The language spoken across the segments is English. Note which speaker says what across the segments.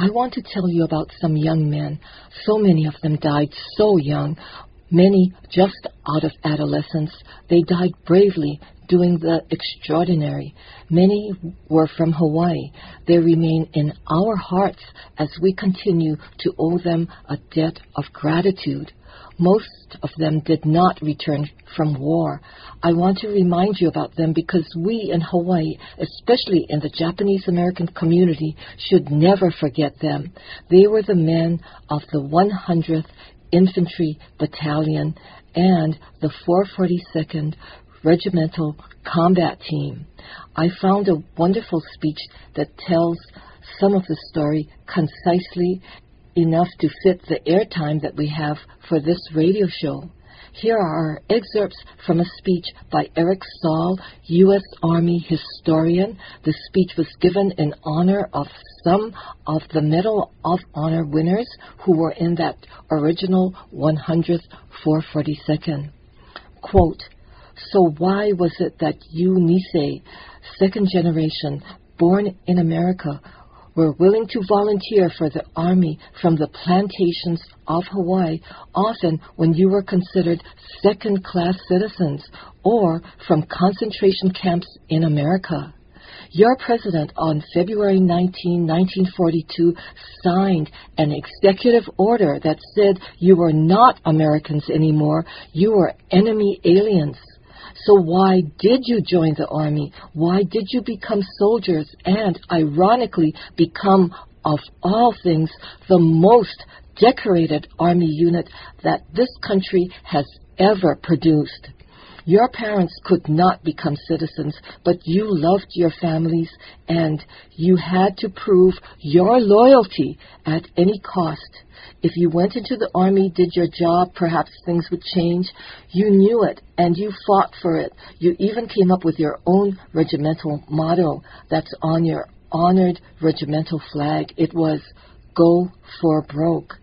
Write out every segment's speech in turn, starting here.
Speaker 1: I want to tell you about some young men. So many of them died so young, many just out of adolescence. They died bravely, doing the extraordinary. Many were from Hawaii. They remain in our hearts as we continue to owe them a debt of gratitude. Most of them did not return from war. I want to remind you about them because we in Hawaii, especially in the Japanese American community, should never forget them. They were the men of the 100th Infantry Battalion and the 442nd Regimental Combat Team. I found a wonderful speech that tells some of the story concisely enough to fit the airtime that we have for this radio show. Here are excerpts from a speech by Eric Saul, U.S. Army historian. The speech was given in honor of some of the Medal of Honor winners who were in that original 100th 442nd. Quote, So why was it that you, Nisei, second generation, born in America, were willing to volunteer for the army from the plantations of Hawaii, often when you were considered second class citizens, or from concentration camps in America. Your president on February 19, 1942, signed an executive order that said you were not Americans anymore, you were enemy aliens. So why did you join the army? Why did you become soldiers and, ironically, become, of all things, the most decorated army unit that this country has ever produced? Your parents could not become citizens, but you loved your families and you had to prove your loyalty at any cost. If you went into the army, did your job, perhaps things would change. You knew it and you fought for it. You even came up with your own regimental motto that's on your honored regimental flag. It was, Go for broke.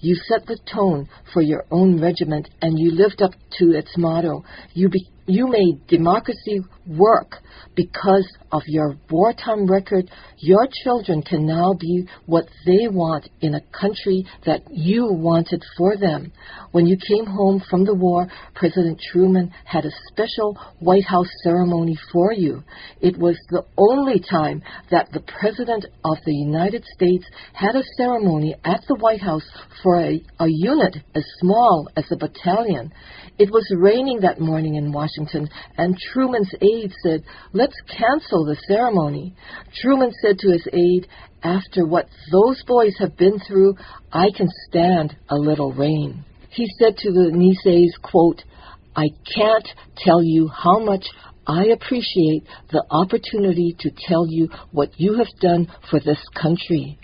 Speaker 1: You set the tone for your own regiment and you lived up to its motto. You, be, you made democracy work because of your wartime record. Your children can now be what they want in a country that you wanted for them. When you came home from the war, President Truman had a special White House ceremony for you. It was the only time that the President of the United States had a ceremony at the White House for a, a unit as small as a battalion. It was raining that morning in Washington, and Truman's aide said, Let's cancel the ceremony. Truman said to his aide, After what those boys have been through, I can stand a little rain. He said to the Niseis, quote, I can't tell you how much I appreciate the opportunity to tell you what you have done for this country.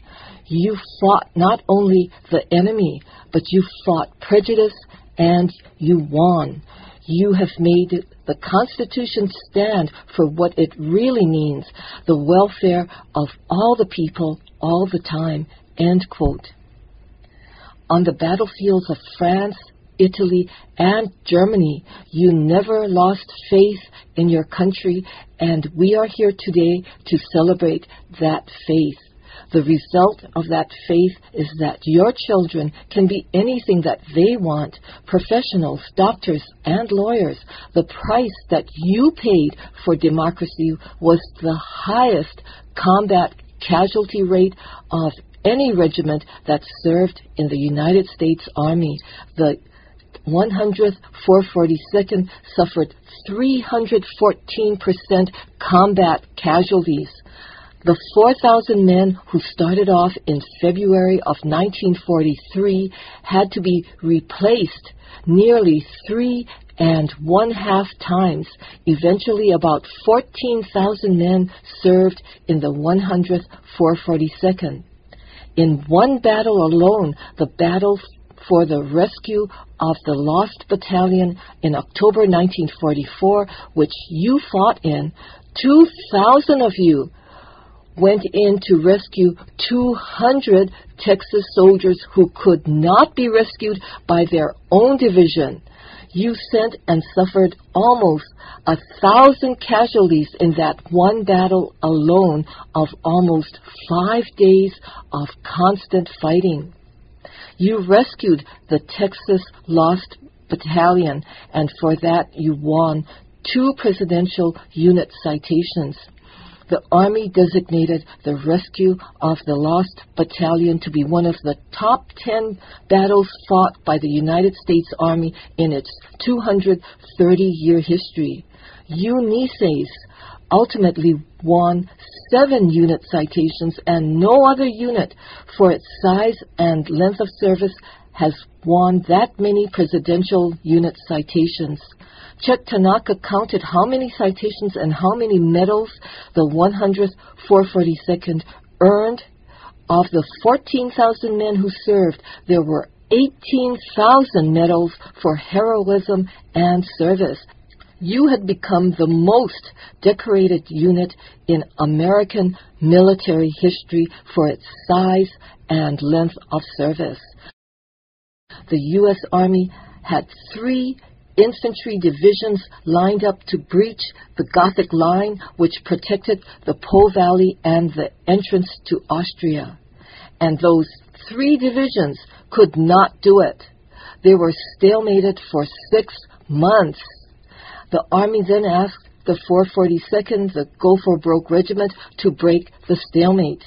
Speaker 1: You fought not only the enemy, but you fought prejudice and you won. You have made the Constitution stand for what it really means the welfare of all the people all the time. End quote. On the battlefields of France, Italy, and Germany, you never lost faith in your country, and we are here today to celebrate that faith. The result of that faith is that your children can be anything that they want professionals, doctors, and lawyers. The price that you paid for democracy was the highest combat casualty rate of any regiment that served in the United States Army. The 100th 442nd suffered 314% combat casualties. The 4,000 men who started off in February of 1943 had to be replaced nearly three and one half times. Eventually, about 14,000 men served in the 100th 442nd. In one battle alone, the battle for the rescue of the lost battalion in October 1944, which you fought in, 2,000 of you went in to rescue 200 Texas soldiers who could not be rescued by their own division. You sent and suffered almost a thousand casualties in that one battle alone of almost five days of constant fighting. You rescued the Texas Lost Battalion, and for that you won two Presidential Unit citations the Army designated the rescue of the Lost Battalion to be one of the top 10 battles fought by the United States Army in its 230 year history. UNICEF ultimately won seven unit citations, and no other unit, for its size and length of service, has won that many presidential unit citations. Chet Tanaka counted how many citations and how many medals the 100th 442nd earned. Of the 14,000 men who served, there were 18,000 medals for heroism and service. You had become the most decorated unit in American military history for its size and length of service. The U.S. Army had three infantry divisions lined up to breach the Gothic line which protected the Po Valley and the entrance to Austria. And those three divisions could not do it. They were stalemated for six months. The army then asked the 442nd, the Go for Broke Regiment, to break the stalemate.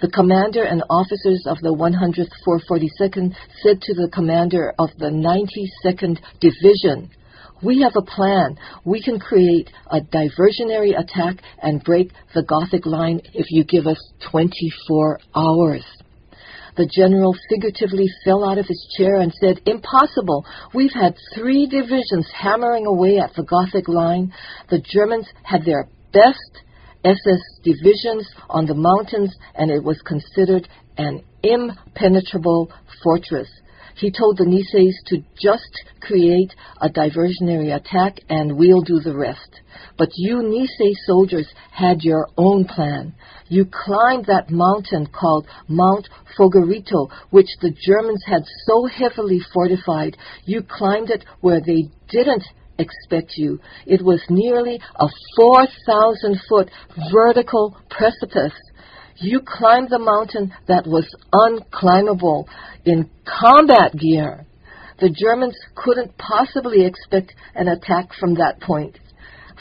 Speaker 1: The commander and officers of the 100th 442nd said to the commander of the 92nd Division, we have a plan. We can create a diversionary attack and break the Gothic line if you give us 24 hours. The general figuratively fell out of his chair and said, Impossible! We've had three divisions hammering away at the Gothic line. The Germans had their best SS divisions on the mountains, and it was considered an impenetrable fortress. He told the Niseis to just create a diversionary attack and we'll do the rest. But you Nisei soldiers had your own plan. You climbed that mountain called Mount Folgorito, which the Germans had so heavily fortified. You climbed it where they didn't expect you. It was nearly a 4,000 foot vertical precipice. You climbed the mountain that was unclimbable in combat gear. The Germans couldn't possibly expect an attack from that point.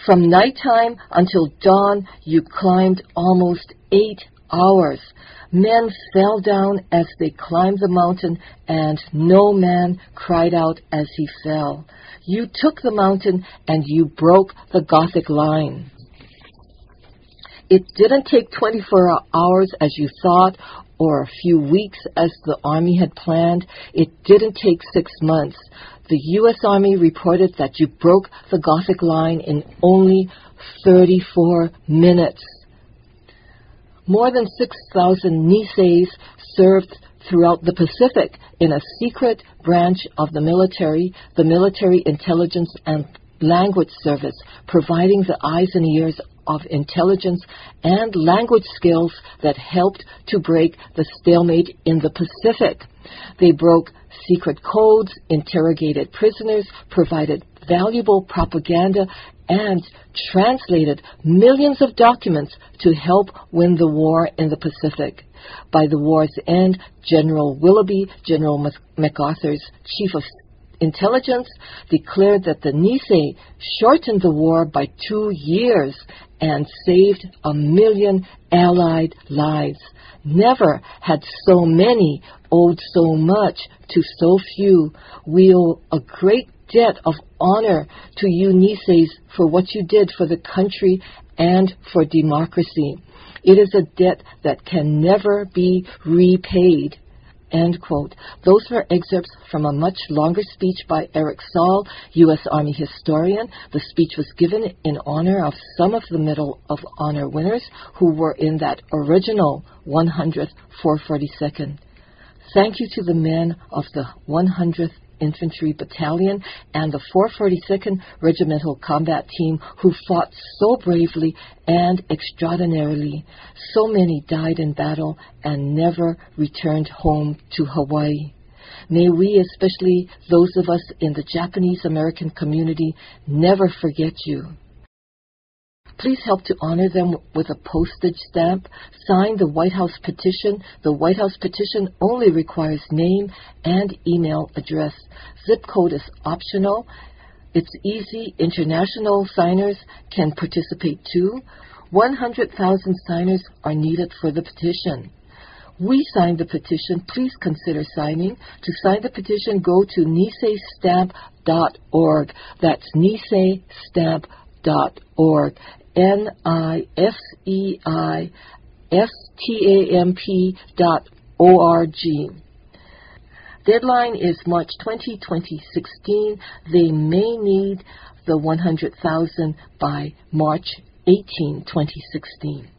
Speaker 1: From nighttime until dawn, you climbed almost eight hours. Men fell down as they climbed the mountain, and no man cried out as he fell. You took the mountain and you broke the Gothic line. It didn't take 24 hours as you thought or a few weeks as the Army had planned. It didn't take six months. The U.S. Army reported that you broke the Gothic line in only 34 minutes. More than 6,000 Niseis served throughout the Pacific in a secret branch of the military, the Military Intelligence and Language Service, providing the eyes and ears of intelligence and language skills that helped to break the stalemate in the Pacific. They broke secret codes, interrogated prisoners, provided valuable propaganda, and translated millions of documents to help win the war in the Pacific. By the war's end, General Willoughby, General MacArthur's chief of intelligence, declared that the Nisei shortened the war by two years and saved a million Allied lives. Never had so many owed so much to so few. We owe a great debt of honor to you, Niseis, for what you did for the country and for democracy. It is a debt that can never be repaid. End quote. Those were excerpts from a much longer speech by Eric Saul, U.S. Army historian. The speech was given in honor of some of the Medal of Honor winners who were in that original 100th 442nd. Thank you to the men of the 100th Infantry Battalion and the 442nd Regimental Combat Team who fought so bravely and extraordinarily. So many died in battle and never returned home to Hawaii. May we, especially those of us in the Japanese American community, never forget you. Please help to honor them with a postage stamp. Sign the White House petition. The White House petition only requires name and email address. Zip code is optional. It's easy. International signers can participate too. 100,000 signers are needed for the petition. We signed the petition. Please consider signing. To sign the petition, go to niseistamp.org. That's niseistamp.org. N I S E I S T A M P dot O R G. Deadline is March 20, 2016. They may need the 100,000 by March 18, 2016.